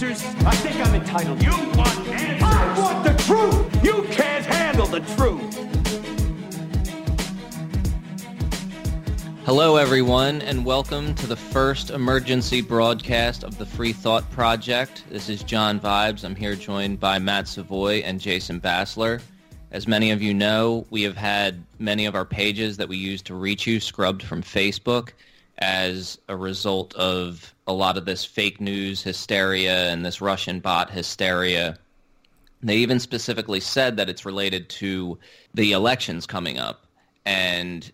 Answers? I think I'm entitled. You want answers? I want the truth! You can't handle the truth! Hello, everyone, and welcome to the first emergency broadcast of the Free Thought Project. This is John Vibes. I'm here joined by Matt Savoy and Jason Bassler. As many of you know, we have had many of our pages that we use to reach you scrubbed from Facebook as a result of a lot of this fake news hysteria and this Russian bot hysteria. They even specifically said that it's related to the elections coming up. And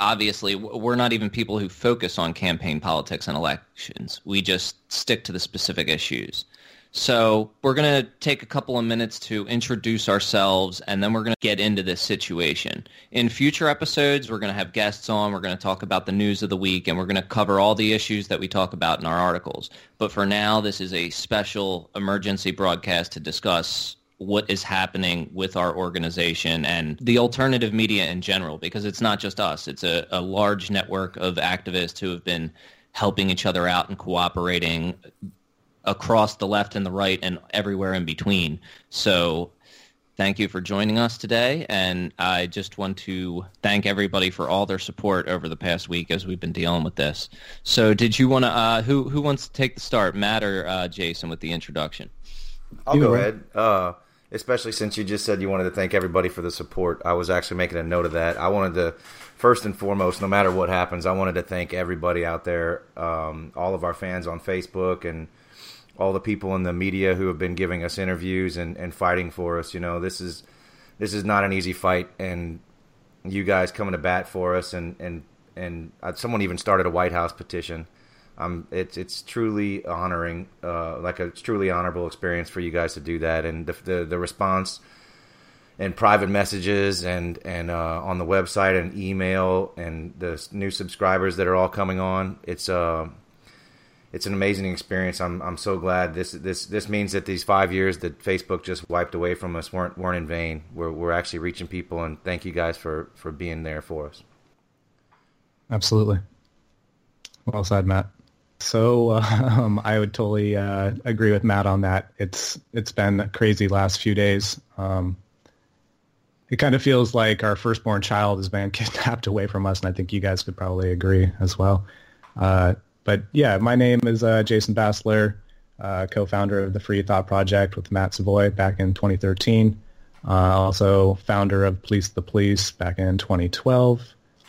obviously we're not even people who focus on campaign politics and elections. We just stick to the specific issues. So we're going to take a couple of minutes to introduce ourselves, and then we're going to get into this situation. In future episodes, we're going to have guests on. We're going to talk about the news of the week, and we're going to cover all the issues that we talk about in our articles. But for now, this is a special emergency broadcast to discuss what is happening with our organization and the alternative media in general, because it's not just us. It's a, a large network of activists who have been helping each other out and cooperating across the left and the right and everywhere in between. So thank you for joining us today. And I just want to thank everybody for all their support over the past week as we've been dealing with this. So did you want to, uh, who, who wants to take the start, Matt or uh, Jason, with the introduction? I'll go ahead. Uh, especially since you just said you wanted to thank everybody for the support. I was actually making a note of that. I wanted to, first and foremost, no matter what happens, I wanted to thank everybody out there, um, all of our fans on Facebook and all the people in the media who have been giving us interviews and, and fighting for us. You know, this is this is not an easy fight, and you guys coming to bat for us, and and and someone even started a White House petition. Um, it's it's truly honoring, uh, like a it's truly honorable experience for you guys to do that, and the the, the response and private messages and and uh, on the website and email and the new subscribers that are all coming on. It's uh it's an amazing experience. I'm I'm so glad this this this means that these five years that Facebook just wiped away from us weren't weren't in vain. We're we're actually reaching people, and thank you guys for for being there for us. Absolutely. Well said, Matt. So um, I would totally uh, agree with Matt on that. It's it's been a crazy last few days. Um, it kind of feels like our firstborn child has been kidnapped away from us, and I think you guys could probably agree as well. Uh, but yeah, my name is uh, Jason Bassler, uh, co-founder of the Free Thought Project with Matt Savoy back in 2013. Uh, also founder of Police the Police back in 2012.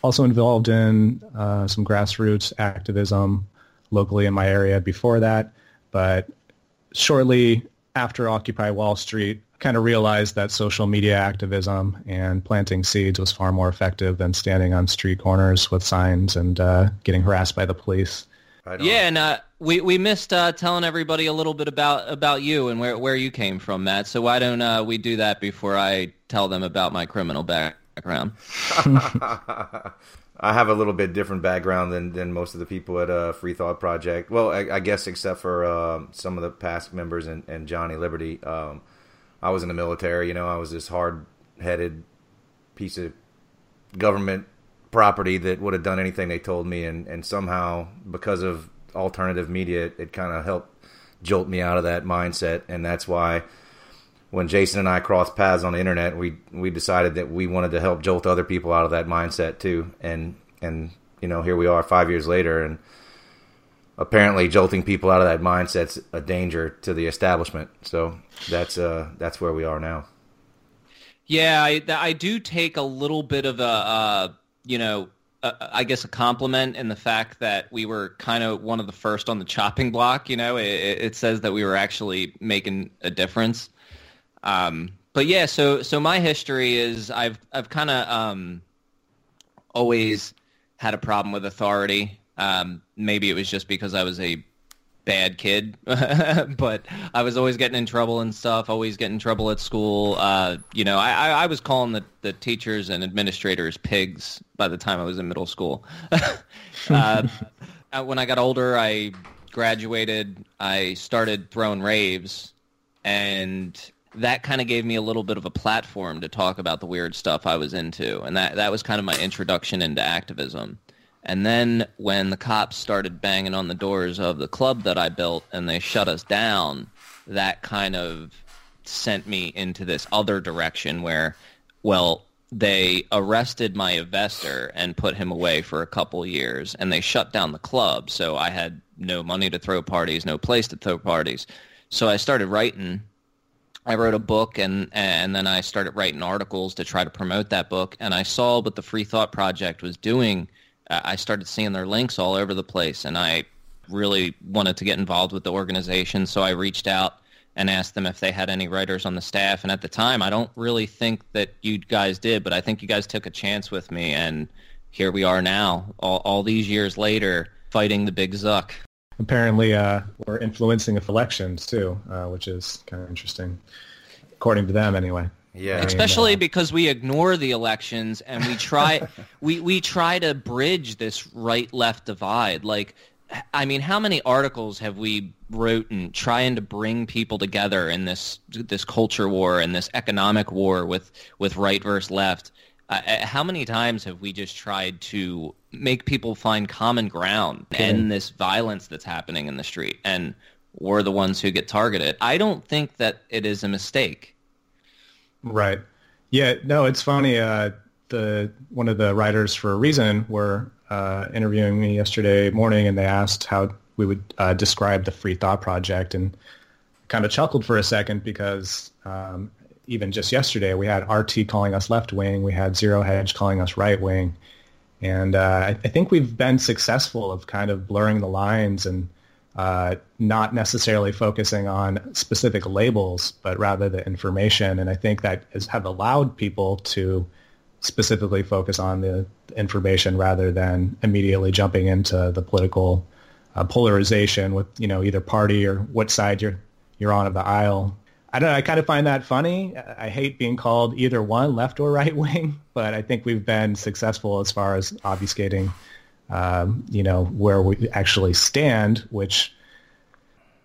Also involved in uh, some grassroots activism locally in my area before that. But shortly after Occupy Wall Street, kind of realized that social media activism and planting seeds was far more effective than standing on street corners with signs and uh, getting harassed by the police. Yeah, and uh, we we missed uh, telling everybody a little bit about about you and where where you came from, Matt. So why don't uh, we do that before I tell them about my criminal background? I have a little bit different background than, than most of the people at uh, Free Thought Project. Well, I, I guess except for uh, some of the past members and, and Johnny Liberty. Um, I was in the military. You know, I was this hard-headed piece of government property that would have done anything they told me, and, and somehow because of alternative media, it, it kind of helped jolt me out of that mindset, and that's why when Jason and I crossed paths on the internet, we we decided that we wanted to help jolt other people out of that mindset too, and and you know here we are five years later, and apparently jolting people out of that mindset's a danger to the establishment. So that's uh that's where we are now. Yeah, I, I do take a little bit of a uh, you know I guess a compliment in the fact that we were kind of one of the first on the chopping block. You know, it, it says that we were actually making a difference. Um, but yeah, so so my history is I've I've kind of um, always had a problem with authority. Um, maybe it was just because I was a bad kid, but I was always getting in trouble and stuff. Always getting in trouble at school. Uh, you know, I, I, I was calling the, the teachers and administrators pigs by the time I was in middle school. uh, when I got older, I graduated. I started throwing raves, and that kind of gave me a little bit of a platform to talk about the weird stuff I was into, and that that was kind of my introduction into activism. And then when the cops started banging on the doors of the club that I built and they shut us down, that kind of sent me into this other direction where, well, they arrested my investor and put him away for a couple years and they shut down the club. So I had no money to throw parties, no place to throw parties. So I started writing I wrote a book and and then I started writing articles to try to promote that book and I saw what the Free Thought Project was doing. I started seeing their links all over the place and I really wanted to get involved with the organization so I reached out and asked them if they had any writers on the staff and at the time I don't really think that you guys did but I think you guys took a chance with me and here we are now all, all these years later fighting the big zuck apparently uh, we're influencing elections too, uh, which is kind of interesting, according to them anyway. Yeah, especially because we ignore the elections and we try we we try to bridge this right left divide. Like, I mean, how many articles have we written trying to bring people together in this this culture war and this economic war with with right versus left? Uh, uh, how many times have we just tried to make people find common ground and this violence that's happening in the street? And we're the ones who get targeted. I don't think that it is a mistake. Right. Yeah. No, it's funny. Uh, the one of the writers for a Reason were uh, interviewing me yesterday morning, and they asked how we would uh, describe the Free Thought Project, and kind of chuckled for a second because um, even just yesterday, we had RT calling us left wing, we had Zero Hedge calling us right wing, and uh, I, I, think we've been successful of kind of blurring the lines and uh, not necessarily focusing on specific labels, but rather the information. And I think that has have allowed people to specifically focus on the information rather than immediately jumping into the political uh, polarization with you know either party or what side you're you're on of the aisle. I don't know. I kind of find that funny. I hate being called either one, left or right wing, but I think we've been successful as far as obfuscating, um, you know, where we actually stand, which,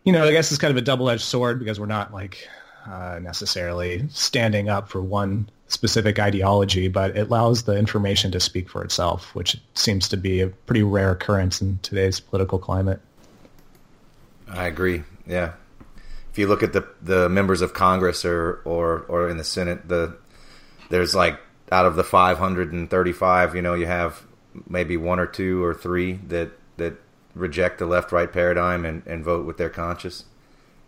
you know, I guess is kind of a double-edged sword because we're not like uh, necessarily standing up for one specific ideology, but it allows the information to speak for itself, which seems to be a pretty rare occurrence in today's political climate. I agree. Yeah, if you look at the the members of Congress or or or in the Senate, the there's like out of the 535, you know, you have maybe one or two or three that that reject the left right paradigm and, and vote with their conscience.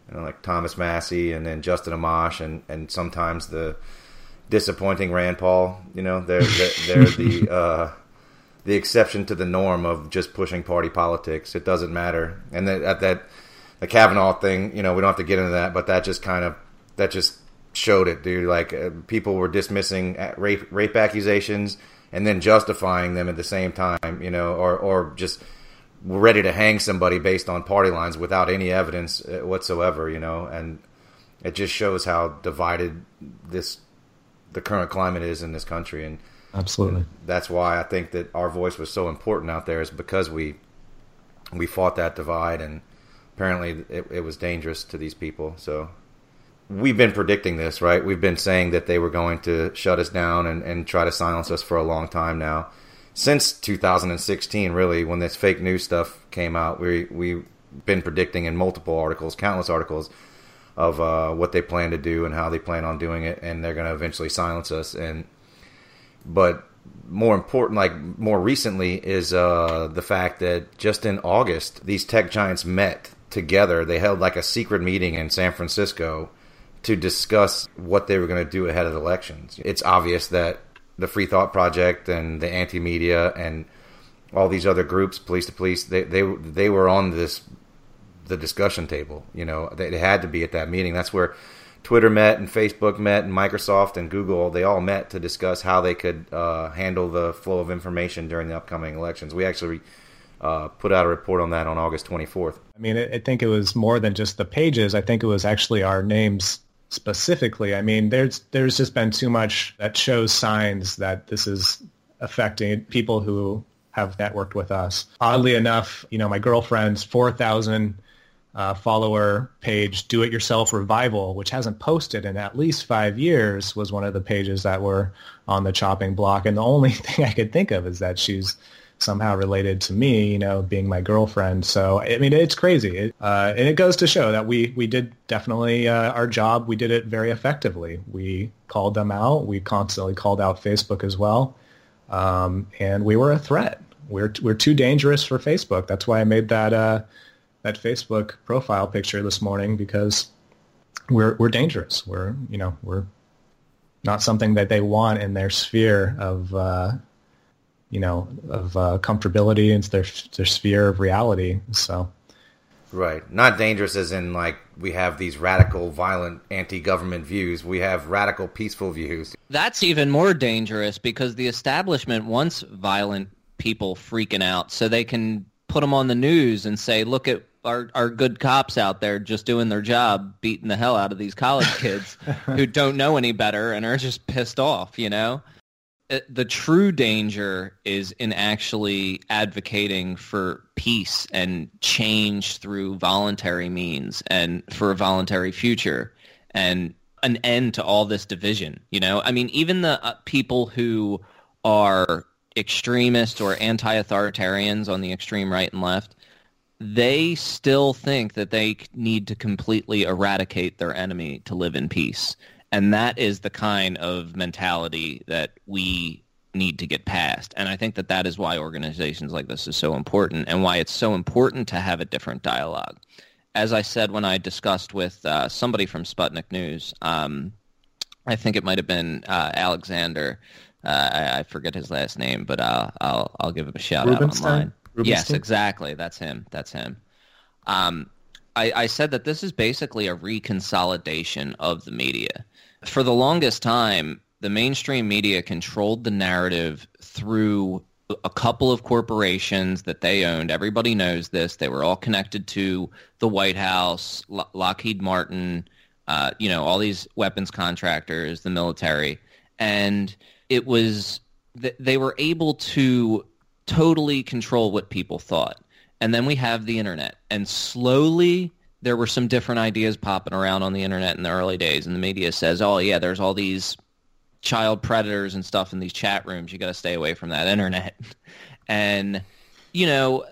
You know, like Thomas Massie and then Justin Amash and, and sometimes the disappointing Rand Paul. You know, they're they're, they're the uh, the exception to the norm of just pushing party politics. It doesn't matter, and that at that the Kavanaugh thing, you know, we don't have to get into that, but that just kind of that just showed it, dude. Like uh, people were dismissing rape rape accusations and then justifying them at the same time, you know, or or just ready to hang somebody based on party lines without any evidence uh, whatsoever, you know, and it just shows how divided this the current climate is in this country. And absolutely. that's why I think that our voice was so important out there is because we we fought that divide and apparently it, it was dangerous to these people. So we've been predicting this, right? We've been saying that they were going to shut us down and, and try to silence us for a long time now. Since 2016, really, when this fake news stuff came out, we we've been predicting in multiple articles, countless articles, of uh, what they plan to do and how they plan on doing it, and they're going to eventually silence us. And but more important, like more recently, is uh, the fact that just in August, these tech giants met together. They held like a secret meeting in San Francisco to discuss what they were going to do ahead of the elections. It's obvious that the Free Thought Project and the anti media and all these other groups, police the police, they they they were on this the discussion table. You know, they, they had to be at that meeting. That's where Twitter met and Facebook met and Microsoft and Google. They all met to discuss how they could uh, handle the flow of information during the upcoming elections. We actually uh, put out a report on that on August 24th. I mean, I think it was more than just the pages. I think it was actually our names specifically. I mean, there's there's just been too much that shows signs that this is affecting people who have networked with us. Oddly enough, you know, my girlfriend's 4,000 uh, follower page, Do It Yourself Revival, which hasn't posted in at least five years, was one of the pages that were on the chopping block. And the only thing I could think of is that she's somehow related to me, you know, being my girlfriend. So, I mean, it's crazy. It, uh, and it goes to show that we, we did definitely uh, our job. We did it very effectively. We called them out. We constantly called out Facebook as well. Um, and we were a threat. We're, we're too dangerous for Facebook. That's why I made that, uh, that Facebook profile picture this morning because we're, we're dangerous. We're, you know, we're not something that they want in their sphere of, uh, you know, of uh, comfortability into their their sphere of reality. So, right, not dangerous as in like we have these radical, violent, anti-government views. We have radical, peaceful views. That's even more dangerous because the establishment wants violent people freaking out, so they can put them on the news and say, "Look at." Our, our good cops out there just doing their job, beating the hell out of these college kids who don't know any better and are just pissed off, you know? Uh, the true danger is in actually advocating for peace and change through voluntary means and for a voluntary future and an end to all this division you know? I mean even the uh, people who are extremists or anti-authoritarians on the extreme right and left they still think that they need to completely eradicate their enemy to live in peace and that is the kind of mentality that we need to get past. And I think that that is why organizations like this is so important and why it's so important to have a different dialogue. As I said when I discussed with uh, somebody from Sputnik News, um, I think it might have been uh, Alexander. Uh, I, I, forget his last name, but I'll I'll, I'll give him a shout out online. Rubinstein? Yes, exactly. That's him. That's him. Um, I, I said that this is basically a reconsolidation of the media for the longest time, the mainstream media controlled the narrative through a couple of corporations that they owned. Everybody knows this. They were all connected to the White House, Lockheed Martin, uh, you know, all these weapons contractors, the military. And it was, they were able to totally control what people thought. And then we have the internet. And slowly there were some different ideas popping around on the internet in the early days, and the media says, "Oh yeah, there's all these child predators and stuff in these chat rooms. You got to stay away from that internet." and you know,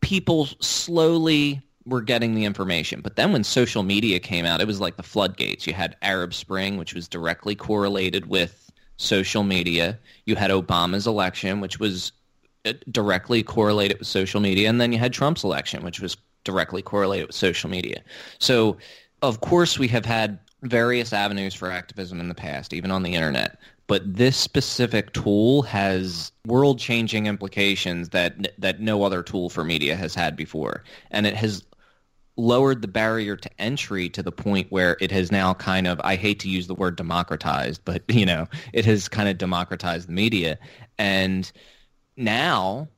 people slowly were getting the information. But then when social media came out, it was like the floodgates. You had Arab Spring, which was directly correlated with social media. You had Obama's election, which was directly correlated with social media, and then you had Trump's election, which was directly correlated with social media. So, of course, we have had various avenues for activism in the past, even on the internet. But this specific tool has world-changing implications that that no other tool for media has had before, and it has lowered the barrier to entry to the point where it has now kind of I hate to use the word democratized, but you know, it has kind of democratized the media and now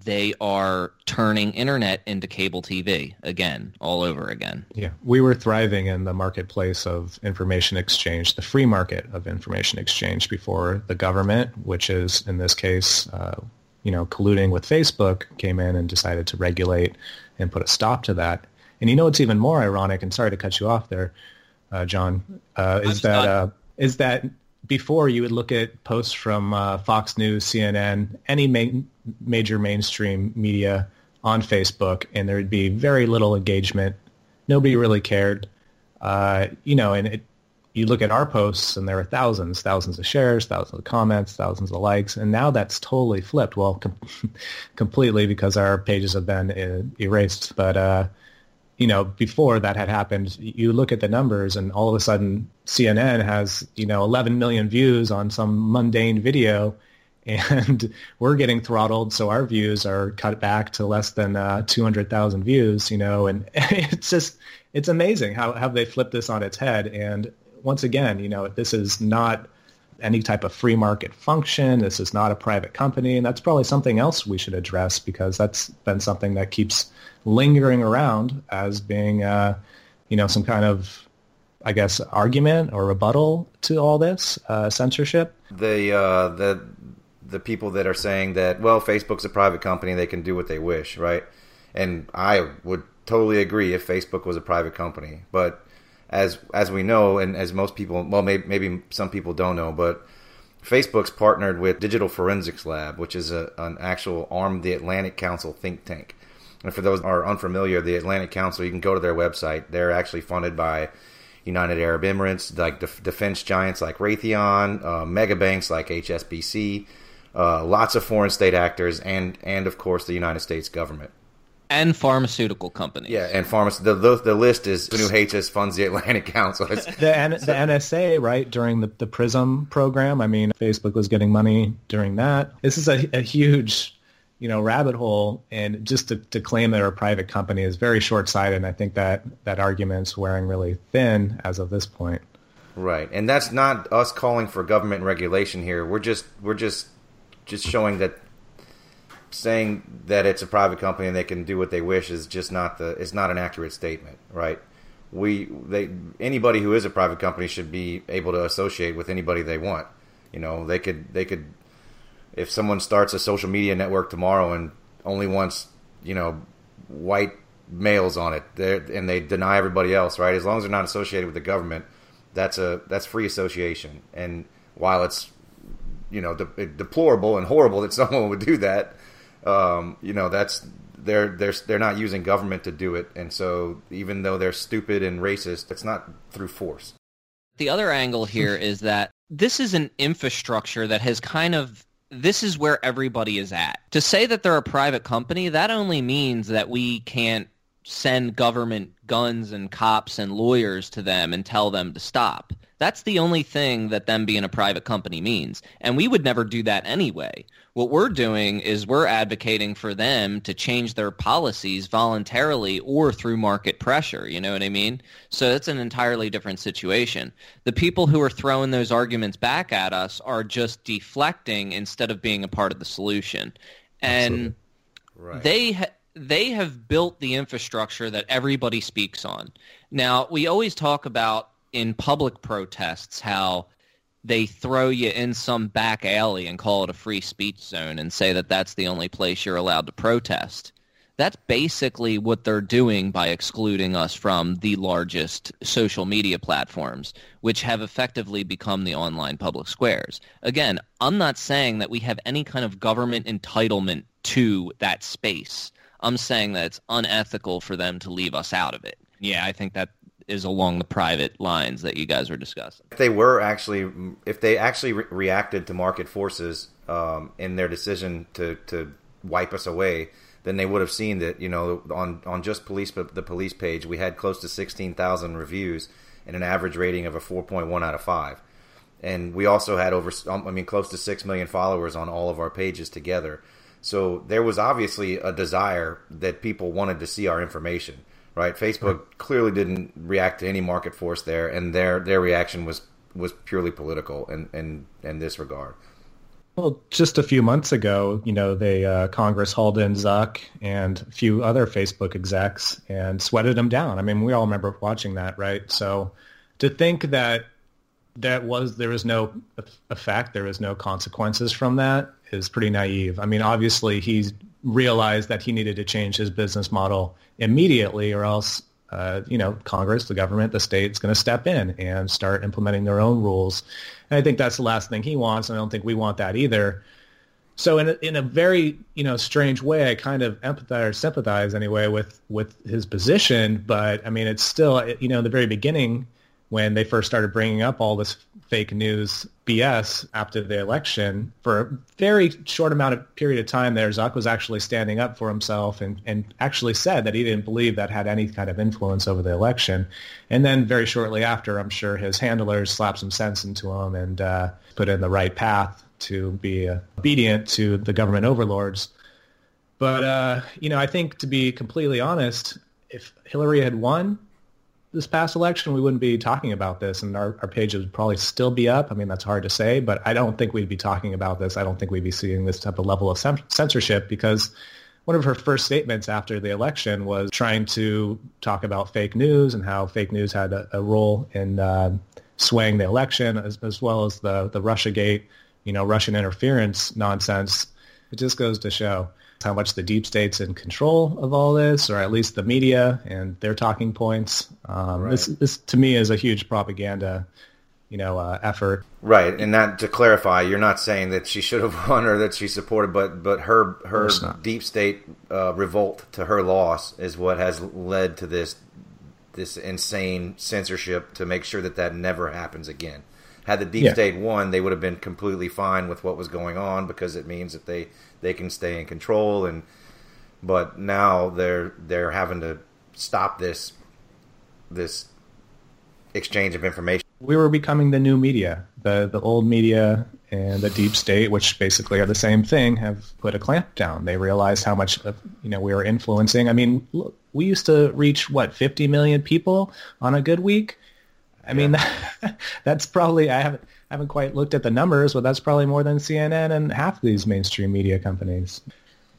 they are turning internet into cable TV again, all over again. Yeah, we were thriving in the marketplace of information exchange, the free market of information exchange before the government, which is in this case, uh, you know, colluding with Facebook, came in and decided to regulate and put a stop to that. And you know, what's even more ironic, and sorry to cut you off there, uh, John, uh, is that uh, is that before you would look at posts from uh, Fox News, CNN, any main, major mainstream media on Facebook, and there would be very little engagement. Nobody really cared. Uh, you know, and it, you look at our posts, and there are thousands, thousands of shares, thousands of comments, thousands of likes, and now that's totally flipped. Well, com- completely because our pages have been uh, erased. But uh, you know, before that had happened, you look at the numbers, and all of a sudden, CNN has you know 11 million views on some mundane video and we're getting throttled. So our views are cut back to less than uh, 200,000 views you know and it's just it's amazing how have they flipped this on its head. And once again you know this is not any type of free market function. This is not a private company, and that's probably something else we should address because that's been something that keeps lingering around as being, uh, you know, some kind of, I guess, argument or rebuttal to all this uh, censorship. The uh, the the people that are saying that well, Facebook's a private company, they can do what they wish, right? And I would totally agree if Facebook was a private company, but as as we know, and as most people, well, maybe, maybe some people don't know, but Facebook's partnered with Digital Forensics Lab, which is a, an actual arm of the Atlantic Council think tank. And for those are unfamiliar, the Atlantic Council, you can go to their website. They're actually funded by United Arab Emirates, like def- defense giants like Raytheon, uh, mega banks like HSBC, uh, lots of foreign state actors, and and of course the United States government and pharmaceutical companies. Yeah, and pharmacy. The, the, the list is who hates us funds the Atlantic Council. the, N- the NSA, right during the the Prism program. I mean, Facebook was getting money during that. This is a, a huge, you know, rabbit hole, and just to, to claim they're a private company is very short sighted. And I think that that argument's wearing really thin as of this point. Right, and that's not us calling for government regulation here. We're just we're just just showing that saying that it's a private company and they can do what they wish is just not the it's not an accurate statement, right? We they anybody who is a private company should be able to associate with anybody they want. You know, they could they could if someone starts a social media network tomorrow and only wants, you know, white males on it and they deny everybody else, right? As long as they're not associated with the government, that's a that's free association. And while it's you know de- deplorable and horrible that someone would do that, um, you know that's they're they're they're not using government to do it, and so even though they're stupid and racist, it's not through force. The other angle here is that this is an infrastructure that has kind of this is where everybody is at. To say that they're a private company, that only means that we can't send government guns and cops and lawyers to them and tell them to stop. That's the only thing that them being a private company means. And we would never do that anyway. What we're doing is we're advocating for them to change their policies voluntarily or through market pressure. You know what I mean? So it's an entirely different situation. The people who are throwing those arguments back at us are just deflecting instead of being a part of the solution. And right. they ha- they have built the infrastructure that everybody speaks on. Now, we always talk about in public protests how they throw you in some back alley and call it a free speech zone and say that that's the only place you're allowed to protest. That's basically what they're doing by excluding us from the largest social media platforms, which have effectively become the online public squares. Again, I'm not saying that we have any kind of government entitlement to that space. I'm saying that it's unethical for them to leave us out of it. Yeah, I think that is along the private lines that you guys were discussing. If they were actually, if they actually re- reacted to market forces um, in their decision to, to wipe us away, then they would have seen that you know on on just police the police page we had close to sixteen thousand reviews and an average rating of a four point one out of five, and we also had over um, I mean close to six million followers on all of our pages together. So there was obviously a desire that people wanted to see our information right? Facebook right. clearly didn't react to any market force there, and their their reaction was was purely political in in, in this regard. Well, just a few months ago, you know, they uh, Congress hauled in Zuck and a few other Facebook execs and sweated them down. I mean, we all remember watching that, right? So to think that that was there was no effect, there is no consequences from that is pretty naive. I mean, obviously he realized that he needed to change his business model immediately, or else, uh, you know, Congress, the government, the state's going to step in and start implementing their own rules. And I think that's the last thing he wants, and I don't think we want that either. So in a, in a very you know strange way, I kind of empathize or sympathize anyway with with his position. But I mean, it's still you know in the very beginning when they first started bringing up all this fake news BS after the election, for a very short amount of period of time there, Zuck was actually standing up for himself and, and actually said that he didn't believe that had any kind of influence over the election. And then very shortly after, I'm sure his handlers slapped some sense into him and uh, put in the right path to be uh, obedient to the government overlords. But, uh, you know, I think to be completely honest, if Hillary had won, this past election, we wouldn't be talking about this, and our, our page would probably still be up. I mean, that's hard to say, but I don't think we'd be talking about this. I don't think we'd be seeing this type of level of censorship because one of her first statements after the election was trying to talk about fake news and how fake news had a, a role in uh, swaying the election, as, as well as the the RussiaGate, you know, Russian interference nonsense. It just goes to show how much the deep state's in control of all this, or at least the media and their talking points. Um, right. This, this to me is a huge propaganda, you know, uh, effort. Right, and that to clarify, you're not saying that she should have won or that she supported, but but her her deep state uh, revolt to her loss is what has led to this this insane censorship to make sure that that never happens again. Had the deep yeah. state won, they would have been completely fine with what was going on because it means that they they can stay in control and but now they're they're having to stop this this exchange of information. We were becoming the new media. The the old media and the deep state, which basically are the same thing, have put a clamp down. They realized how much uh, you know we were influencing. I mean, look, we used to reach what 50 million people on a good week. I yeah. mean, that's probably I haven't haven't quite looked at the numbers, but that's probably more than CNN and half of these mainstream media companies.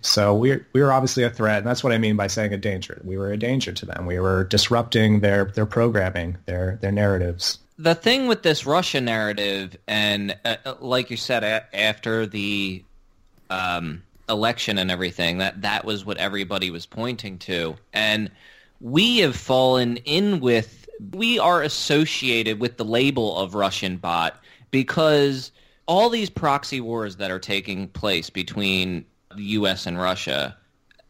So we're we were obviously a threat, and that's what I mean by saying a danger. We were a danger to them. We were disrupting their their programming, their their narratives. The thing with this Russia narrative, and uh, like you said, after the um, election and everything, that that was what everybody was pointing to, and we have fallen in with. We are associated with the label of Russian bot because all these proxy wars that are taking place between the U.S. and Russia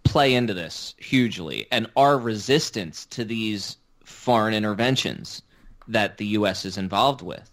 play into this hugely, and our resistance to these foreign interventions that the U.S. is involved with,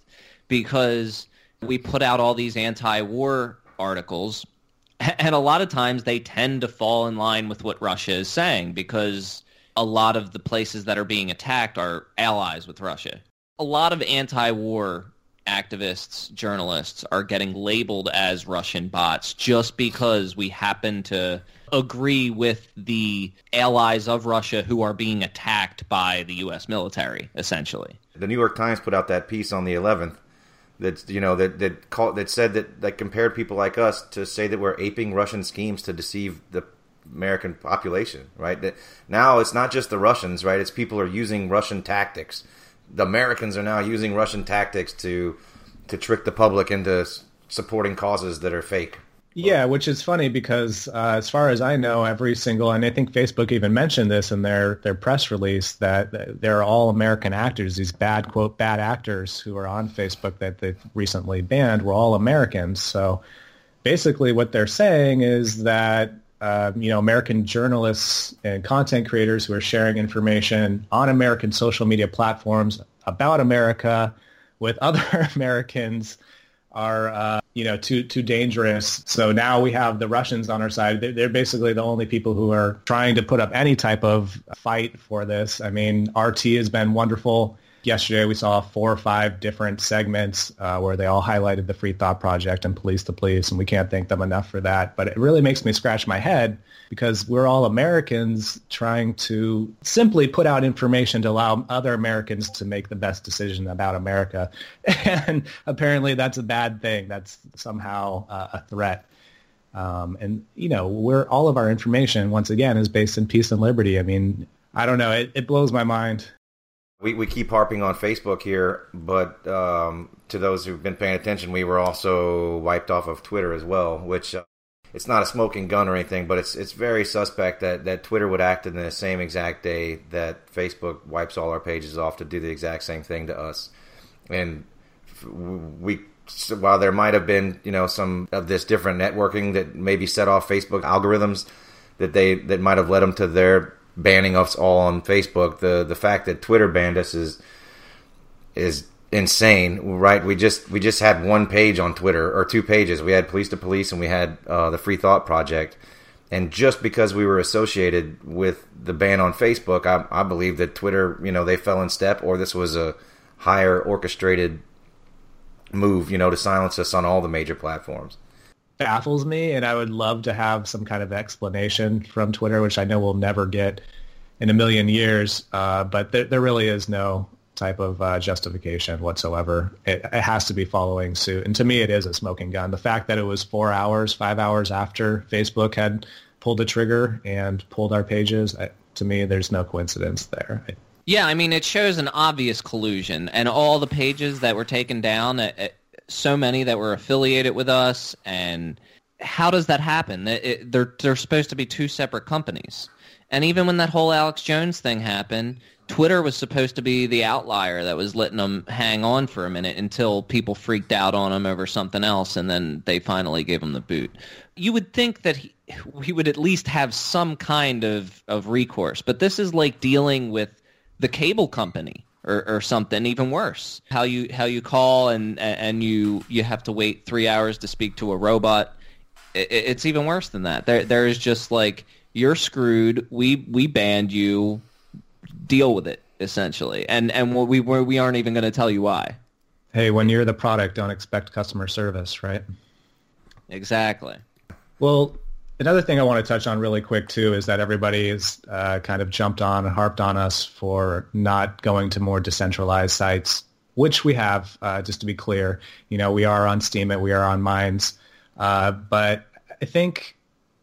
because we put out all these anti-war articles, and a lot of times they tend to fall in line with what Russia is saying, because a lot of the places that are being attacked are allies with Russia. A lot of anti-war activists, journalists are getting labeled as Russian bots just because we happen to agree with the allies of Russia who are being attacked by the U.S. military, essentially. The New York Times put out that piece on the 11th that you know that that called that said that that compared people like us to say that we're aping Russian schemes to deceive the American population, right? Now it's not just the Russians, right? It's people are using Russian tactics the Americans are now using Russian tactics to to trick the public into supporting causes that are fake. Yeah, which is funny because uh, as far as I know, every single and I think Facebook even mentioned this in their their press release that they're all American actors. These bad quote bad actors who are on Facebook that they've recently banned were all Americans. So basically, what they're saying is that uh, you know, American journalists and content creators who are sharing information on American social media platforms about America with other Americans are, uh, you know, too too dangerous. So now we have the Russians on our side. They're, they're, basically the only people who are trying to put up any type of fight for this. I mean, RT has been wonderful yesterday we saw four or five different segments uh, where they all highlighted the Free Thought Project and Police the Police, and we can't thank them enough for that. But it really makes me scratch my head because we're all Americans trying to simply put out information to allow other Americans to make the best decision about America. And apparently that's a bad thing. That's somehow uh, a threat. Um, and, you know, we're all of our information, once again, is based in peace and liberty. I mean, I don't know. It, it blows my mind we, we keep harping on Facebook here, but um, to those who've been paying attention, we were also wiped off of Twitter as well, which uh, it's not a smoking gun or anything, but it's it's very suspect that, that Twitter would act in the same exact day that Facebook wipes all our pages off to do the exact same thing to us. And we while there might have been you know some of this different networking that maybe set off Facebook algorithms that they that might have led them to their banning us all on Facebook. The the fact that Twitter banned us is is insane, right? We just we just had one page on Twitter or two pages. We had Police the Police and we had uh, the Free Thought Project. And just because we were associated with the ban on Facebook, I, I believe that Twitter, you know, they fell in step, or this was a higher orchestrated move, you know, to silence us on all the major platforms baffles me, and I would love to have some kind of explanation from Twitter, which I know we'll never get. in a million years. Uh, but there, there really is no type of uh, justification whatsoever. It, it, has to be following suit. And to me, it is a smoking gun. The fact that it was four hours, five hours after Facebook had pulled the trigger and pulled our pages, I, to me, there's no coincidence there. Yeah, I mean, it shows an obvious collusion. And all the pages that were taken down, it, it, so many that were affiliated with us. And how does that happen? they're, they're supposed to be two separate companies. And even when that whole Alex Jones thing happened, Twitter was supposed to be the outlier that was letting them hang on for a minute until people freaked out on him over something else, and then they finally gave him the boot. You would think that he, he would at least have some kind of, of recourse, but this is like dealing with the cable company or, or something even worse. How you how you call and and you you have to wait three hours to speak to a robot. It, it's even worse than that. There there is just like you're screwed. We we banned you deal with it essentially, and and we we aren't even going to tell you why. Hey, when you're the product, don't expect customer service, right? Exactly. Well, another thing I want to touch on really quick too is that everybody uh, kind of jumped on and harped on us for not going to more decentralized sites, which we have. Uh, just to be clear, you know, we are on Steemit, we are on Minds, uh, but I think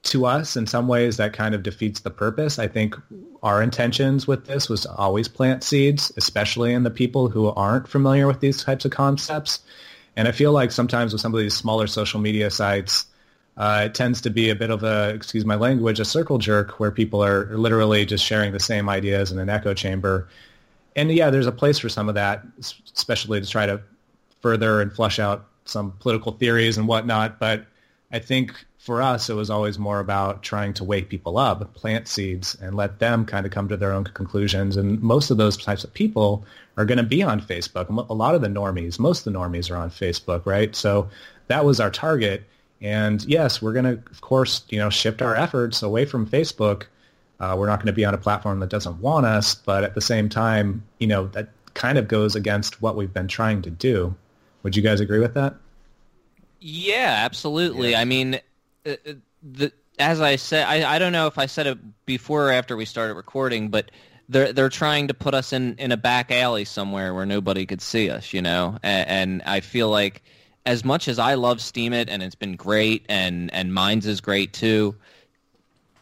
to us in some ways that kind of defeats the purpose. I think our intentions with this was to always plant seeds, especially in the people who aren't familiar with these types of concepts. And I feel like sometimes with some of these smaller social media sites, uh, it tends to be a bit of a, excuse my language, a circle jerk where people are literally just sharing the same ideas in an echo chamber. And yeah, there's a place for some of that, especially to try to further and flush out some political theories and whatnot. But I think for us, it was always more about trying to wake people up, plant seeds, and let them kind of come to their own conclusions. And most of those types of people are going to be on Facebook. A lot of the normies, most of the normies are on Facebook, right? So that was our target. And yes, we're going to, of course, you know, shift our efforts away from Facebook. Uh, we're not going to be on a platform that doesn't want us, but at the same time, you know, that kind of goes against what we've been trying to do. Would you guys agree with that? Yeah, absolutely. Yeah. I mean, uh, uh, the as I said, I, I don't know if I said it before or after we started recording, but they're they're trying to put us in, in a back alley somewhere where nobody could see us, you know. And, and I feel like as much as I love Steemit and it's been great, and and Minds is great too.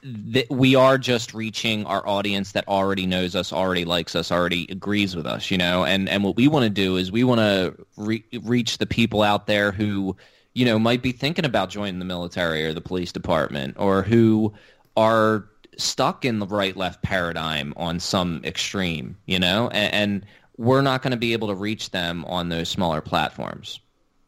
That we are just reaching our audience that already knows us, already likes us, already agrees with us, you know. And and what we want to do is we want to re- reach the people out there who you know, might be thinking about joining the military or the police department or who are stuck in the right left paradigm on some extreme, you know, and, and we're not going to be able to reach them on those smaller platforms.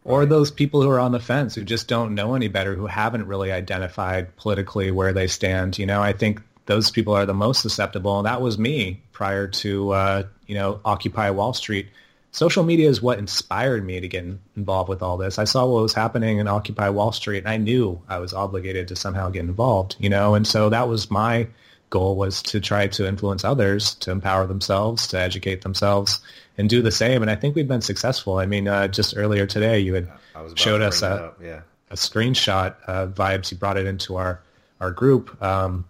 Or those people who are on the fence who just don't know any better, who haven't really identified politically where they stand. You know, I think those people are the most susceptible, and that was me prior to uh, you know Occupy Wall Street social media is what inspired me to get involved with all this. I saw what was happening in Occupy Wall Street, and I knew I was obligated to somehow get involved. You know, and so that was my goal was to try to influence others to empower themselves, to educate themselves, and do the same. And I think we've been successful. I mean, uh, just earlier today, you had showed us a, yeah. a screenshot uh, vibes. You brought it into our our group. Um,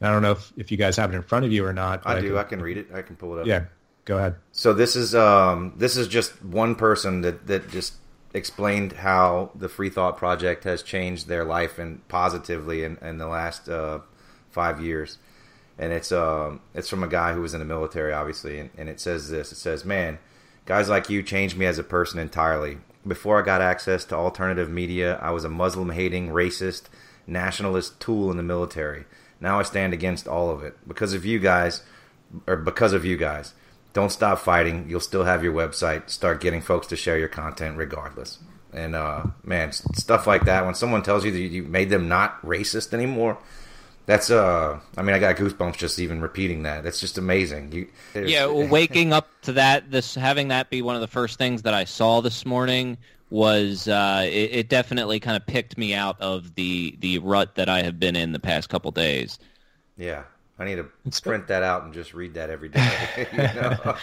I don't know if, if you guys have it in front of you or not. I do. I can, I can read it. I can pull it up. Yeah, Go ahead. So this is um, this is just one person that that just explained how the Free Thought Project has changed their life and positively in, in the last uh, five years. And it's uh, it's from a guy who was in the military, obviously, and, and it says this: It says, "Man, guys like you changed me as a person entirely. Before I got access to alternative media, I was a Muslim-hating, racist, nationalist tool in the military. Now I stand against all of it because of you guys, or because of you guys." don't stop fighting. You'll still have your website. Start getting folks to share your content regardless. And uh, man, stuff like that. When someone tells you that you made them not racist anymore, that's uh. I mean, I got goosebumps just even repeating that. that's just amazing. You, yeah, waking up to that, this having that be one of the first things that I saw this morning was uh, it, it definitely kind of picked me out of the the rut that I have been in the past couple days. Yeah, I need to print that out and just read that every day. you know?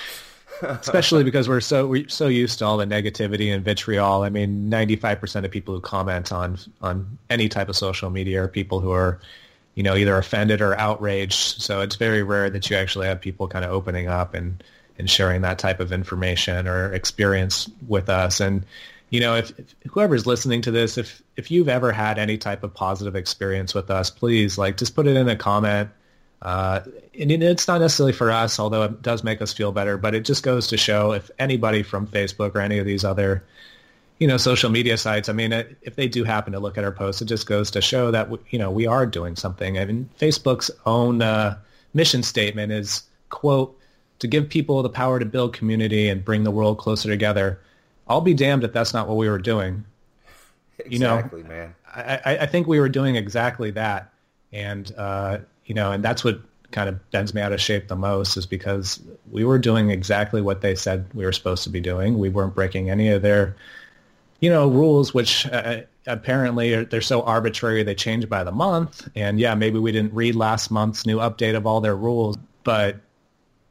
Especially because we're so we're so used to all the negativity and vitriol. I mean, ninety five percent of people who comment on on any type of social media are people who are, you know, either offended or outraged. So it's very rare that you actually have people kind of opening up and, and sharing that type of information or experience with us. And, you know, if, if whoever's listening to this, if, if you've ever had any type of positive experience with us, please like just put it in a comment. Uh, and it's not necessarily for us, although it does make us feel better, but it just goes to show if anybody from Facebook or any of these other you know, social media sites. I mean, if they do happen to look at our posts, it just goes to show that you know we are doing something. I mean, Facebook's own uh, mission statement is quote to give people the power to build community and bring the world closer together. I'll be damned if that's not what we were doing. Exactly, you know, man. I, I think we were doing exactly that, and uh, you know, and that's what kind of bends me out of shape the most is because we were doing exactly what they said we were supposed to be doing. We weren't breaking any of their you know, rules which uh, apparently are, they're so arbitrary they change by the month. And yeah, maybe we didn't read last month's new update of all their rules, but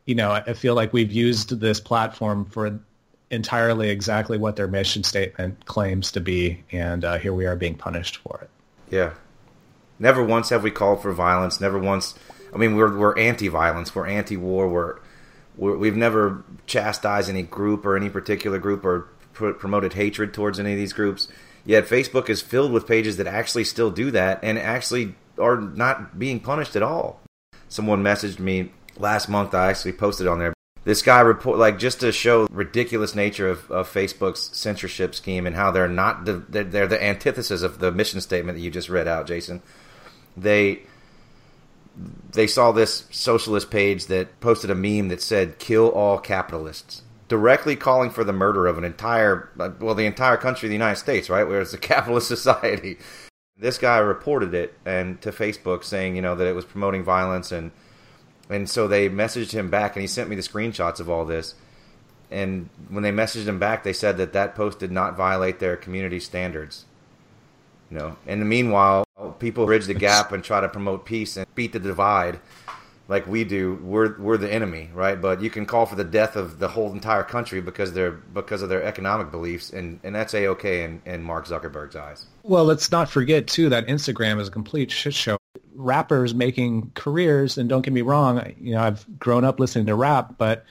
you know, I feel like we've used this platform for entirely exactly what their mission statement claims to be, and uh, here we are being punished for it. Yeah. Never once have we called for violence. Never once. I mean, we're we're anti-violence. We're anti-war. We're, we're we've never chastised any group or any particular group or promoted hatred towards any of these groups. Yet Facebook is filled with pages that actually still do that and actually are not being punished at all. Someone messaged me last month. I actually posted on there. This guy report like just to show ridiculous nature of, of Facebook's censorship scheme and how they're not the they're, they're the antithesis of the mission statement that you just read out, Jason. They they saw this socialist page that posted a meme that said "kill all capitalists." Directly calling for the murder of an entire, well, the entire country of the United States, right? Where it's a capitalist society. This guy reported it and to Facebook saying, you know, that it was promoting violence and and so they messaged him back and he sent me the screenshots of all this. And when they messaged him back, they said that that post did not violate their community standards. You know, in the meanwhile, people bridge the gap and try to promote peace and beat the divide like we do, we're we're the enemy, right? But you can call for the death of the whole entire country because they're because of their economic beliefs, and, and that's a okay in, in Mark Zuckerberg's eyes. Well, let's not forget too that Instagram is a complete shit show. Rappers making careers, and don't get me wrong, you know I've grown up listening to rap, but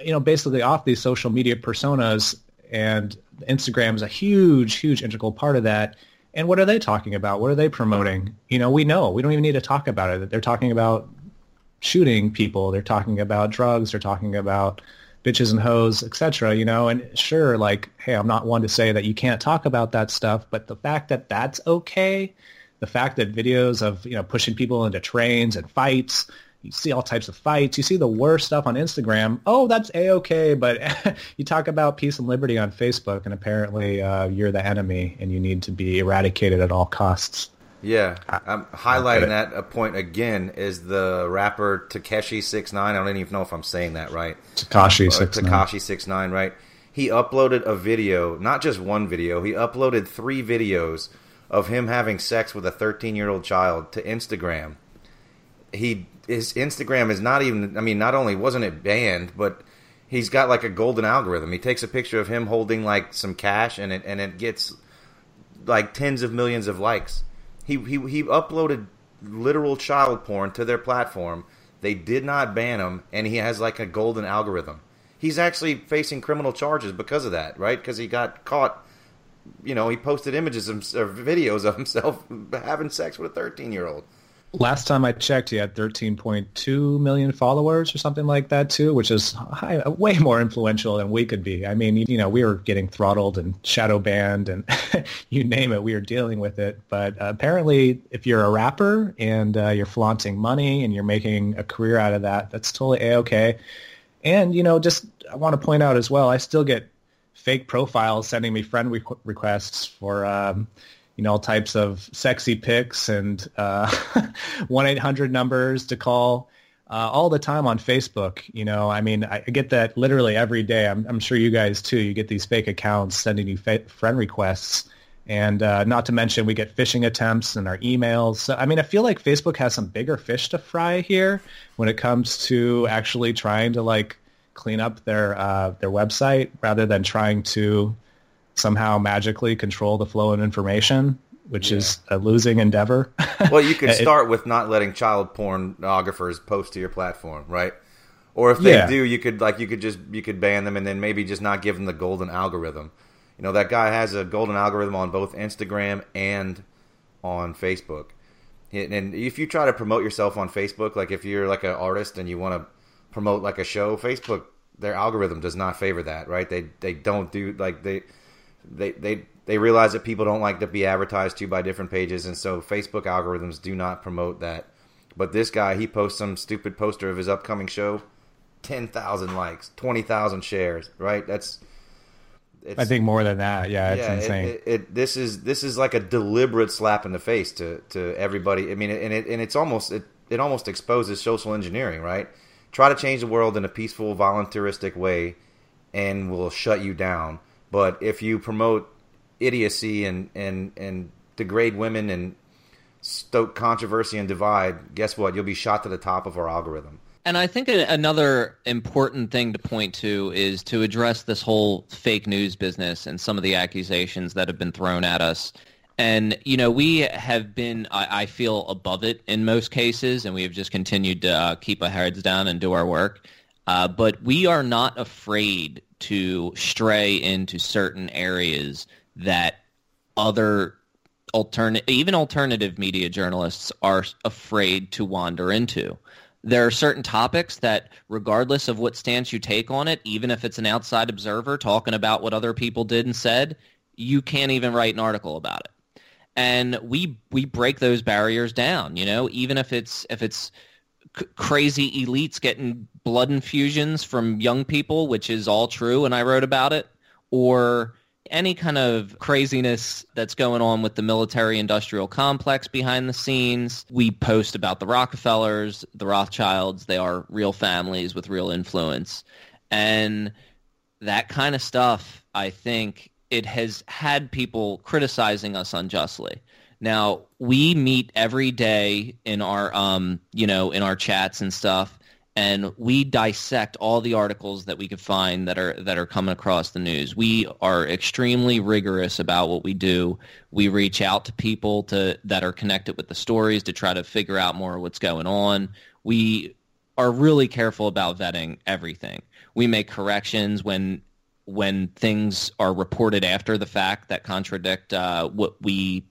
you know basically off these social media personas, and Instagram is a huge, huge integral part of that. And what are they talking about? What are they promoting? You know, we know. We don't even need to talk about it. They're talking about shooting people. They're talking about drugs. They're talking about bitches and hoes, etc. You know, and sure, like, hey, I'm not one to say that you can't talk about that stuff, but the fact that that's okay, the fact that videos of you know pushing people into trains and fights, you see all types of fights, you see the worst stuff on Instagram. Oh, that's a okay, but you talk about peace and liberty on Facebook, and apparently uh, you're the enemy, and you need to be eradicated at all costs. Yeah, I'm highlighting that a point again is the rapper Takeshi Six Nine. I don't even know if I'm saying that right. Tekashi Six Tekashi Six Nine, right? He uploaded a video, not just one video. He uploaded three videos of him having sex with a 13 year old child to Instagram. He his Instagram is not even. I mean, not only wasn't it banned, but he's got like a golden algorithm. He takes a picture of him holding like some cash, and it and it gets like tens of millions of likes he, he, he uploaded literal child porn to their platform. They did not ban him, and he has like a golden algorithm. He's actually facing criminal charges because of that, right? Because he got caught. You know, he posted images of, or videos of himself having sex with a 13 year old. Last time I checked, he had 13.2 million followers or something like that too, which is high, way more influential than we could be. I mean, you know, we were getting throttled and shadow banned and you name it, we were dealing with it. But uh, apparently, if you're a rapper and uh, you're flaunting money and you're making a career out of that, that's totally a-okay. And, you know, just I want to point out as well, I still get fake profiles sending me friend re- requests for... Um, you know, all types of sexy pics and uh, one eight hundred numbers to call uh, all the time on Facebook. You know, I mean, I get that literally every day. I'm, I'm sure you guys too. You get these fake accounts sending you fa- friend requests, and uh, not to mention we get phishing attempts in our emails. So, I mean, I feel like Facebook has some bigger fish to fry here when it comes to actually trying to like clean up their uh, their website rather than trying to somehow magically control the flow of information. which is a losing endeavor. Well, you could start with not letting child pornographers post to your platform, right? Or if they Yeah. do, you could like you could just you could ban them and then maybe just not give them the golden algorithm. You know that guy has a golden algorithm on both Instagram and on Facebook. And and if you try to promote yourself on Facebook, like if you're like an artist and you want to promote like a show, Facebook their algorithm does not favor that, right? They they don't do like they they they they realize that people don't like to be advertised to by different pages, and so Facebook algorithms do not promote that. But this guy, he posts some stupid poster of his upcoming show, ten thousand likes, twenty thousand shares, right? That's it's, I think more than that. Yeah, it's yeah, it- insane. It, it, this is this is like a deliberate slap in the face to, to everybody. I mean, and it and it's almost it, it almost exposes social engineering, right? Try to change the world in a peaceful, voluntaristic way, and we'll shut you down. But if you promote idiocy and and and degrade women and stoke controversy and divide, guess what? You'll be shot to the top of our algorithm. And I think another important thing to point to is to address this whole fake news business and some of the accusations that have been thrown at us. And, you know, we have been, I, I feel, above it in most cases, and we have just continued to uh, keep our heads down and do our work. Uh, but we are not afraid to stray into certain areas that other alternate even alternative media journalists are afraid to wander into. There are certain topics that regardless of what stance you take on it even if it's an outside observer talking about what other people did and said you can't even write an article about it. And we we break those barriers down you know even if it's if it's c- crazy elites getting blood infusions from young people which is all true and i wrote about it or any kind of craziness that's going on with the military industrial complex behind the scenes. We post about the Rockefellers, the Rothschilds. They are real families with real influence. And that kind of stuff, I think it has had people criticizing us unjustly. Now, we meet every day in our um, you know, in our chats and stuff and we dissect all the articles that we could find that are that are coming across the news. We are extremely rigorous about what we do. We reach out to people to that are connected with the stories to try to figure out more what's going on. We are really careful about vetting everything. We make corrections when when things are reported after the fact that contradict uh, what we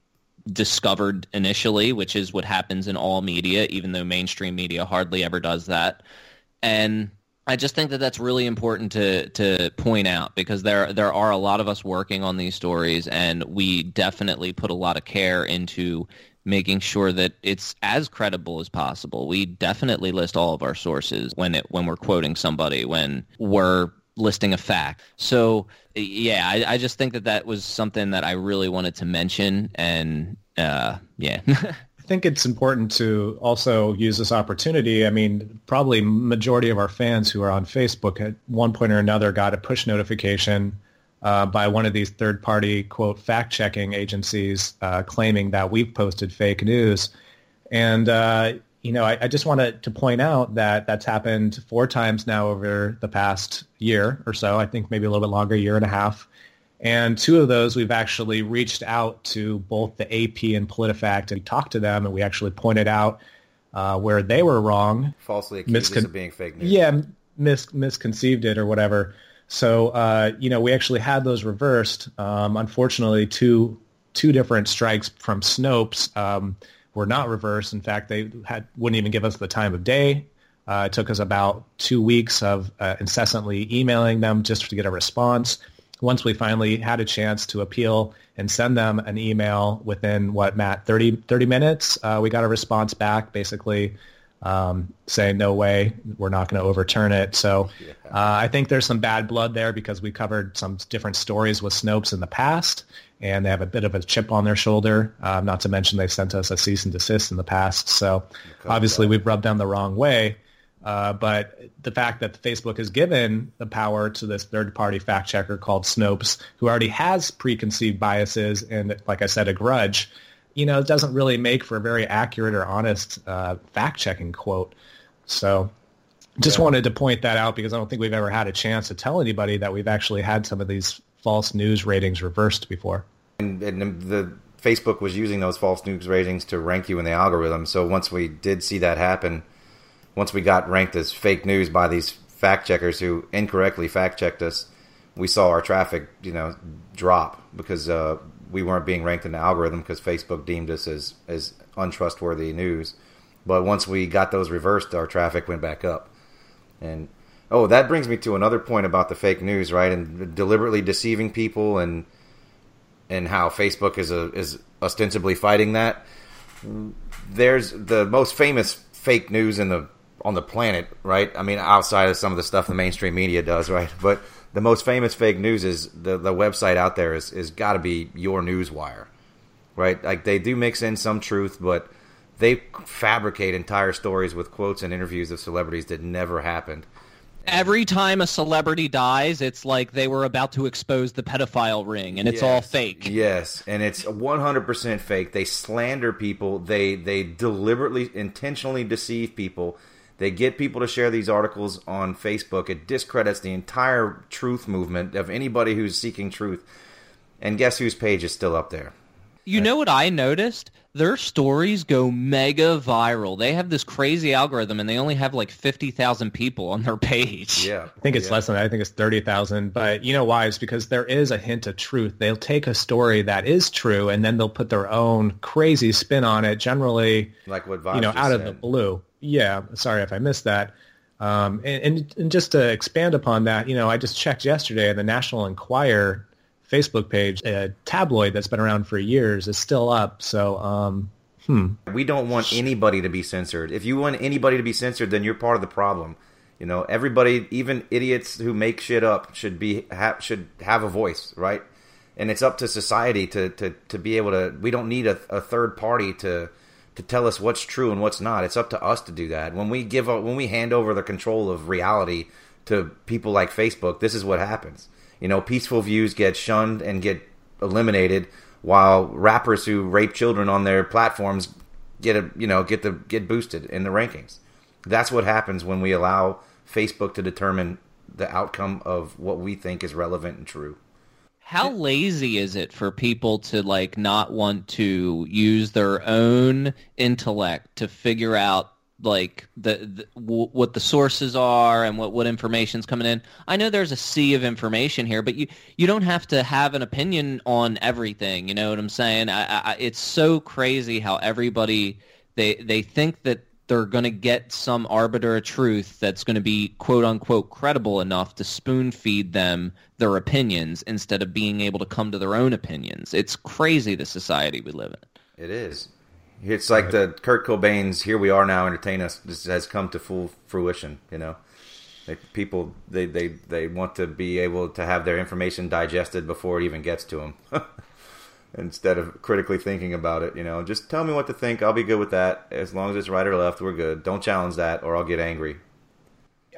discovered initially, which is what happens in all media, even though mainstream media hardly ever does that. And I just think that that's really important to to point out because there there are a lot of us working on these stories, and we definitely put a lot of care into making sure that it's as credible as possible. We definitely list all of our sources when it when we're quoting somebody, when we're listing a fact. So yeah, I, I just think that that was something that I really wanted to mention, and uh, yeah. I think it's important to also use this opportunity. I mean, probably majority of our fans who are on Facebook at one point or another got a push notification uh, by one of these third-party quote fact-checking agencies uh, claiming that we've posted fake news. And uh, you know, I, I just wanted to point out that that's happened four times now over the past year or so. I think maybe a little bit longer, year and a half. And two of those, we've actually reached out to both the AP and PolitiFact and talked to them, and we actually pointed out uh, where they were wrong. Falsely accused Miscon- of being fake news. Yeah, mis- misconceived it or whatever. So, uh, you know, we actually had those reversed. Um, unfortunately, two two different strikes from Snopes um, were not reversed. In fact, they had wouldn't even give us the time of day. Uh, it took us about two weeks of uh, incessantly emailing them just to get a response. Once we finally had a chance to appeal and send them an email within what Matt 30, 30 minutes, uh, we got a response back basically um, saying no way, we're not going to overturn it. So uh, I think there's some bad blood there because we covered some different stories with Snopes in the past, and they have a bit of a chip on their shoulder. Um, not to mention they sent us a cease and desist in the past. So obviously we've rubbed them the wrong way. Uh, but the fact that Facebook has given the power to this third-party fact checker called Snopes, who already has preconceived biases and, like I said, a grudge, you know, it doesn't really make for a very accurate or honest uh, fact-checking quote. So just wanted to point that out because I don't think we've ever had a chance to tell anybody that we've actually had some of these false news ratings reversed before. and, and the Facebook was using those false news ratings to rank you in the algorithm. So once we did see that happen, once we got ranked as fake news by these fact checkers who incorrectly fact checked us, we saw our traffic, you know, drop because uh, we weren't being ranked in the algorithm because Facebook deemed us as as untrustworthy news. But once we got those reversed, our traffic went back up. And oh, that brings me to another point about the fake news, right? And deliberately deceiving people and and how Facebook is a, is ostensibly fighting that. There's the most famous fake news in the on the planet, right? I mean, outside of some of the stuff the mainstream media does, right? But the most famous fake news is the the website out there is is got to be YourNewsWire, right? Like they do mix in some truth, but they fabricate entire stories with quotes and interviews of celebrities that never happened. Every time a celebrity dies, it's like they were about to expose the pedophile ring, and it's yes. all fake. Yes, and it's 100% fake. They slander people. They they deliberately, intentionally deceive people. They get people to share these articles on Facebook. It discredits the entire truth movement of anybody who's seeking truth. And guess whose page is still up there? You know what I noticed? Their stories go mega viral. They have this crazy algorithm, and they only have like fifty thousand people on their page. Yeah, I think it's yeah. less than that. I think it's thirty thousand. But you know why? It's because there is a hint of truth. They'll take a story that is true, and then they'll put their own crazy spin on it. Generally, like what Vibes you know, just out of the blue. Yeah, sorry if I missed that. Um, and, and, and just to expand upon that, you know, I just checked yesterday, the National Enquirer Facebook page, a tabloid that's been around for years, is still up. So, um, hmm. We don't want anybody to be censored. If you want anybody to be censored, then you're part of the problem. You know, everybody, even idiots who make shit up, should be ha- should have a voice, right? And it's up to society to to, to be able to. We don't need a, a third party to to tell us what's true and what's not. It's up to us to do that. When we give when we hand over the control of reality to people like Facebook, this is what happens. You know, peaceful views get shunned and get eliminated, while rappers who rape children on their platforms get a you know get the get boosted in the rankings. That's what happens when we allow Facebook to determine the outcome of what we think is relevant and true. How lazy is it for people to like not want to use their own intellect to figure out like the, the w- what the sources are and what what information's coming in? I know there's a sea of information here, but you you don't have to have an opinion on everything. You know what I'm saying? I, I, it's so crazy how everybody they they think that they're going to get some arbiter of truth that's going to be quote unquote credible enough to spoon feed them their opinions instead of being able to come to their own opinions. It's crazy the society we live in. It is. It's like the Kurt Cobain's "Here We Are Now, Entertain Us" this has come to full fruition. You know, like people they, they they want to be able to have their information digested before it even gets to them. instead of critically thinking about it. You know, just tell me what to think. I'll be good with that. As long as it's right or left, we're good. Don't challenge that, or I'll get angry.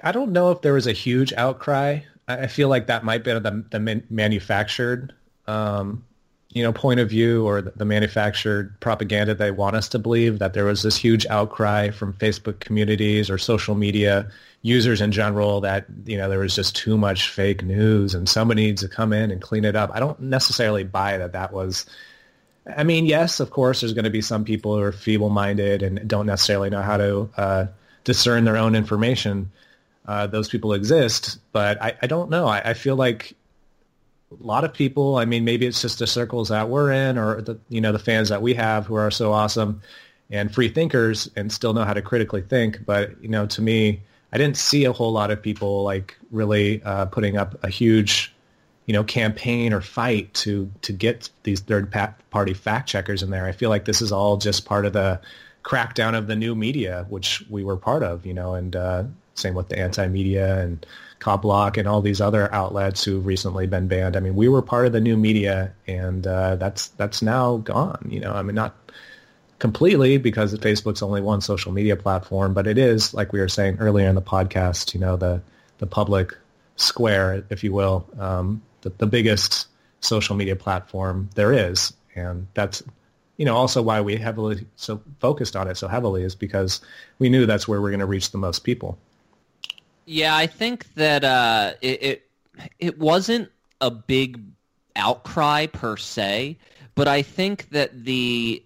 I don't know if there was a huge outcry. I feel like that might be the, the manufactured, um, you know, point of view or the, manufactured propaganda they want us to believe that there was this huge outcry from Facebook communities or social media users in general that you know there was just too much fake news and somebody needs to come in and clean it up. I don't necessarily buy that that was. I mean, yes, of course, there's going to be some people who are feeble-minded and don't necessarily know how to uh, discern their own information. Uh, those people exist, but I, I don't know. I, I feel like a lot of people. I mean, maybe it's just the circles that we're in, or the you know the fans that we have who are so awesome and free thinkers and still know how to critically think. But you know, to me, I didn't see a whole lot of people like really uh, putting up a huge, you know, campaign or fight to to get these third party fact checkers in there. I feel like this is all just part of the crackdown of the new media, which we were part of, you know, and uh, same with the anti-media and Copblock and all these other outlets who've recently been banned. I mean, we were part of the new media, and uh, that's that's now gone. You know, I mean, not completely because Facebook's only one social media platform, but it is, like we were saying earlier in the podcast, you know, the the public square, if you will, um, the, the biggest social media platform there is, and that's you know also why we heavily so focused on it so heavily is because we knew that's where we're going to reach the most people. Yeah, I think that uh, it, it it wasn't a big outcry per se, but I think that the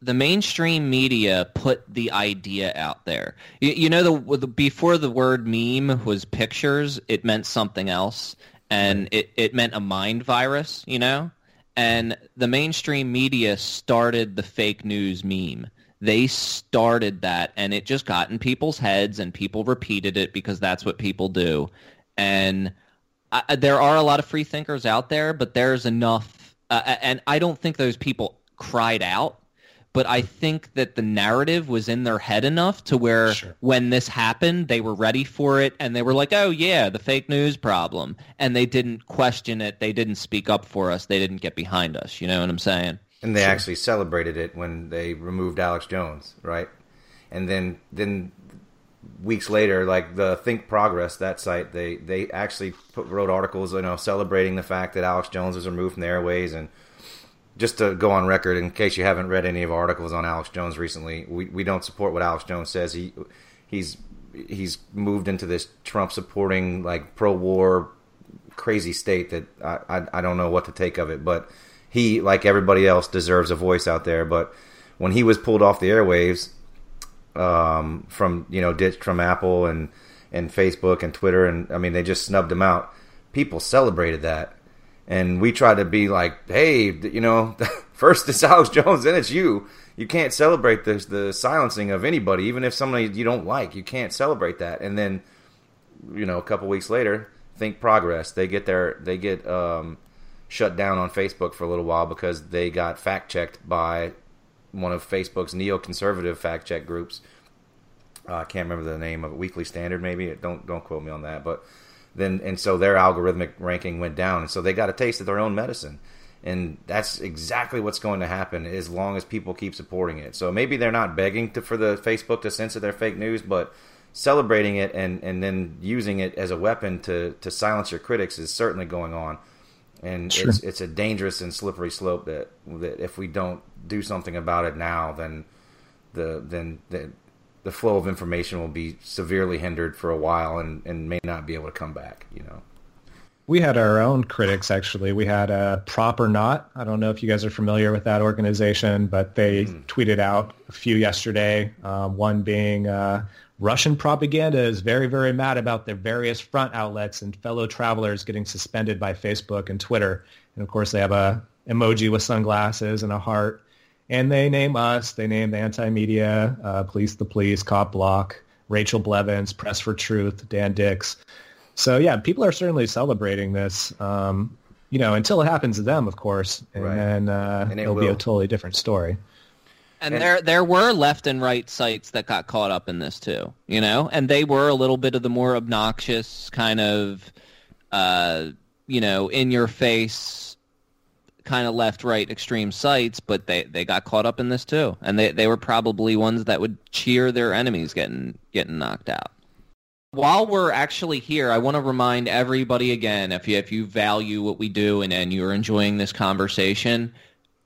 the mainstream media put the idea out there. You, you know, the, the before the word meme was pictures, it meant something else, and it, it meant a mind virus. You know, and the mainstream media started the fake news meme. They started that, and it just got in people's heads, and people repeated it because that's what people do. And I, there are a lot of free thinkers out there, but there's enough, uh, and I don't think those people cried out but I think that the narrative was in their head enough to where Sure. when this happened, they were ready for it and they were like, oh, yeah, the fake news problem. And they didn't question it. They didn't speak up for us. They didn't get behind us. You know what I'm saying? And they actually celebrated it when they removed Alex Jones, right? And then then weeks later, like the ThinkProgress, that site, they they actually put, wrote articles, you know, celebrating the fact that Alex Jones was removed from the airways. And just to go on record, in case you haven't read any of our articles on Alex Jones recently, we, we don't support what Alex Jones says. He he's he's moved into this Trump supporting like pro war crazy state that I, I I don't know what to take of it, but he like everybody else deserves a voice out there. But when he was pulled off the airwaves um, from you know ditched from Apple and and Facebook and Twitter and I mean they just snubbed him out. People celebrated that, and we tried to be like, hey, you know, first it's Alex Jones, then it's you. You can't celebrate the the silencing of anybody, even if somebody you don't like. You can't celebrate that. And then, you know, a couple weeks later, ThinkProgress. They get their they get um, shut down on Facebook for a little while because they got fact checked by one of Facebook's neoconservative fact check groups. Uh, I can't remember the name of it. Weekly Standard, maybe. Don't don't quote me on that. But then and so their algorithmic ranking went down, and so they got a taste of their own medicine. And that's exactly what's going to happen as long as people keep supporting it. So maybe they're not begging to, for the Facebook to censor their fake news, but celebrating it and, and then using it as a weapon to, to silence your critics is certainly going on. And Sure. it's it's a dangerous and slippery slope that that if we don't do something about it now, then the then the the flow of information will be severely hindered for a while and, and may not be able to come back. You know. We had our own critics, actually. We had a PropOrNot. I don't know if you guys are familiar with that organization, but they tweeted out a few yesterday. Um, one being uh, Russian propaganda is very, very mad about their various front outlets and fellow travelers getting suspended by Facebook and Twitter. And of course, they have a emoji with sunglasses and a heart. And they name us. They name the anti-media, uh, Police the Police, Cop Block, Rachel Blevins, Press for Truth, Dan Dicks. So yeah, people are certainly celebrating this. Um, you know, until it happens to them, of course, and Right. then uh, And it it'll be a totally different story. And, And- there there were left and right sites that got caught up in this too, you know, and they were a little bit of the more obnoxious kind of, uh, you know, in your face, kind of left right extreme sites, but they they got caught up in this too, and they they were probably ones that would cheer their enemies getting getting knocked out. While we're actually here, I want to remind everybody again, if you if you value what we do and, and you're enjoying this conversation,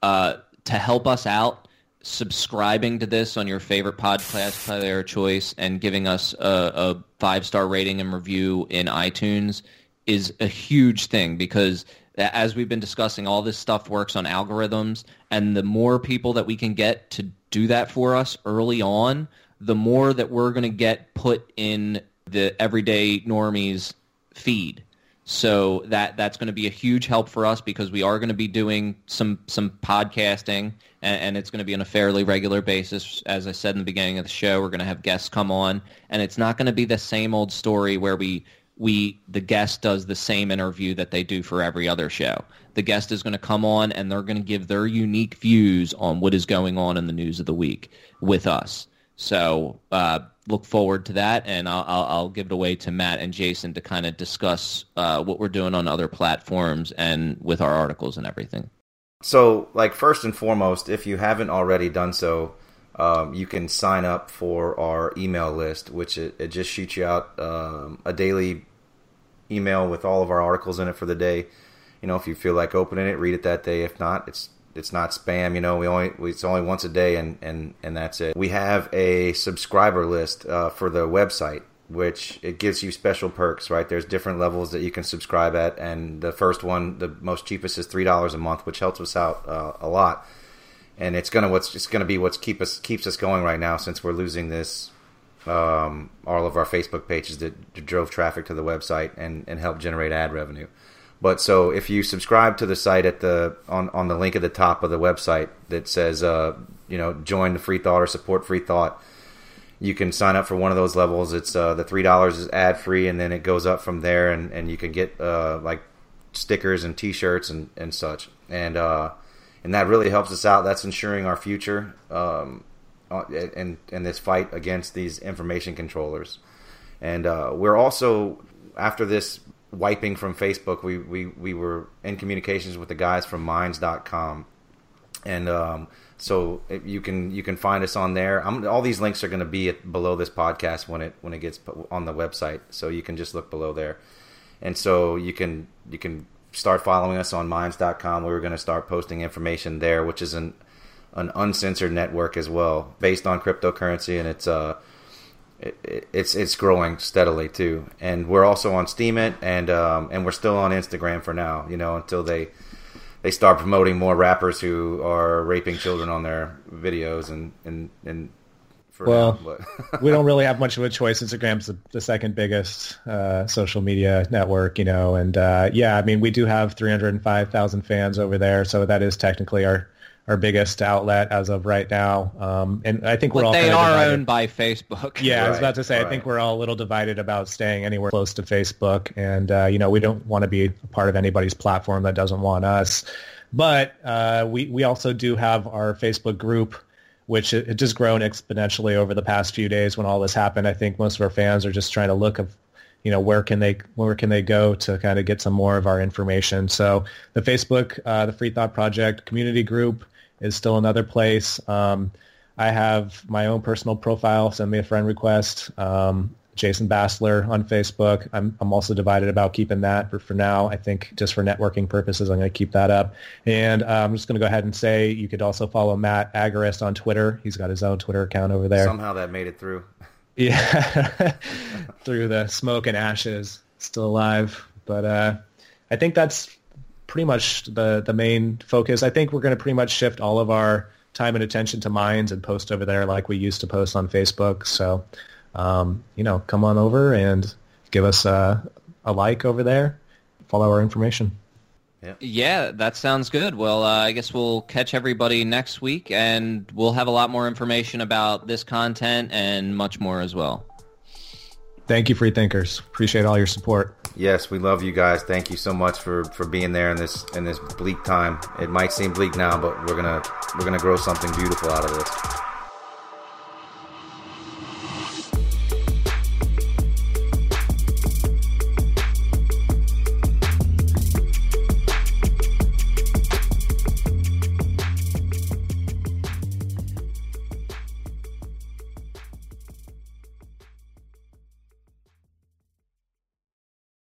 uh, to help us out, subscribing to this on your favorite podcast player choice and giving us a, a five star rating and review in iTunes is a huge thing because as we've been discussing, all this stuff works on algorithms, and the more people that we can get to do that for us early on, the more that we're going to get put in the everyday normies feed. So that that's going to be a huge help for us because we are going to be doing some some podcasting, and, and it's going to be on a fairly regular basis. As I said in the beginning of the show, we're going to have guests come on, and it's not going to be the same old story where we we the guest does the same interview that they do for every other show. The guest is going to come on, and they're going to give their unique views on what is going on in the news of the week with us. So uh, look forward to that, and I'll, I'll, I'll give it away to Matt and Jason to kind of discuss uh, what we're doing on other platforms and with our articles and everything. So, like first and foremost, if you haven't already done so, um, you can sign up for our email list, which it, it just shoots you out um, a daily email with all of our articles in it for the day. You know, if you feel like opening it, read it that day. If not, it's it's not spam. You know, we only it's only once a day, and and and that's it. We have a subscriber list uh, for the website which it gives you special perks. Right, there's different levels that you can subscribe at, and the first one, the most cheapest, is three dollars a month, which helps us out uh, a lot. And it's gonna what's it's gonna be what's keep us keeps us going right now since we're losing this um, all of our Facebook pages that drove traffic to the website and, and help generate ad revenue. But so if you subscribe to the site at the on, on the link at the top of the website that says uh, you know join the free thought or support free thought, you can sign up for one of those levels. It's uh, the three dollars is ad free, and then it goes up from there, and, and you can get uh, like stickers and T-shirts and, and such, and uh, and that really helps us out. That's ensuring our future. Um, uh, in in this fight against these information controllers. And uh, we're also after this wiping from Facebook, we, we, we were in communications with the guys from Minds.com, and um, so you can you can find us on there. I'm, all these links are going to be at, below this podcast when it when it gets on the website, so you can just look below there. And so you can you can start following us on Minds.com. We're going to start posting information there, which is an an uncensored network as well, based on cryptocurrency, and it's uh, it, it's it's growing steadily too. And we're also on Steemit, and um, and we're still on Instagram for now. You know, until they they start promoting more rappers who are raping children on their videos, and and and. well, now, we don't really have much of a choice. Instagram's the, the second biggest uh, social media network, you know, and uh, yeah, I mean, we do have 305,000 fans over there, so that is technically our our biggest outlet as of right now. Um, and I think we're all they are divided. owned by Facebook. Yeah, right, I was about to say. Right. I think we're all a little divided about staying anywhere close to Facebook, and uh, you know we don't want to be a part of anybody's platform that doesn't want us. But uh, we we also do have our Facebook group. Which it, it just grown exponentially over the past few days when all this happened. I think most of our fans are just trying to look of you know where can they where can they go to kind of get some more of our information so the facebook uh, the free thought project community group is still another place. Um, I have my own personal profile. Send me a friend request. Um, Jason Bassler on Facebook. I'm, I'm also divided about keeping that, but for now, I think just for networking purposes, I'm going to keep that up. And uh, I'm just going to go ahead and say you could also follow Matt Agorist on Twitter. He's got his own Twitter account over there. Somehow that made it through. Yeah, through the smoke and ashes, still alive. But uh, I think that's pretty much the the main focus. I think we're going to pretty much shift all of our time and attention to Minds and post over there like we used to post on Facebook. So, um, you know, come on over and give us a, a like over there. Follow our information. Yeah. yeah, that sounds good. Well, uh, I guess we'll catch everybody next week, and we'll have a lot more information about this content and much more as well. Thank you, free thinkers. Appreciate all your support. Yes, we love you guys. Thank you so much for, for being there in this in this bleak time. It might seem bleak now, but we're gonna we're gonna grow something beautiful out of this.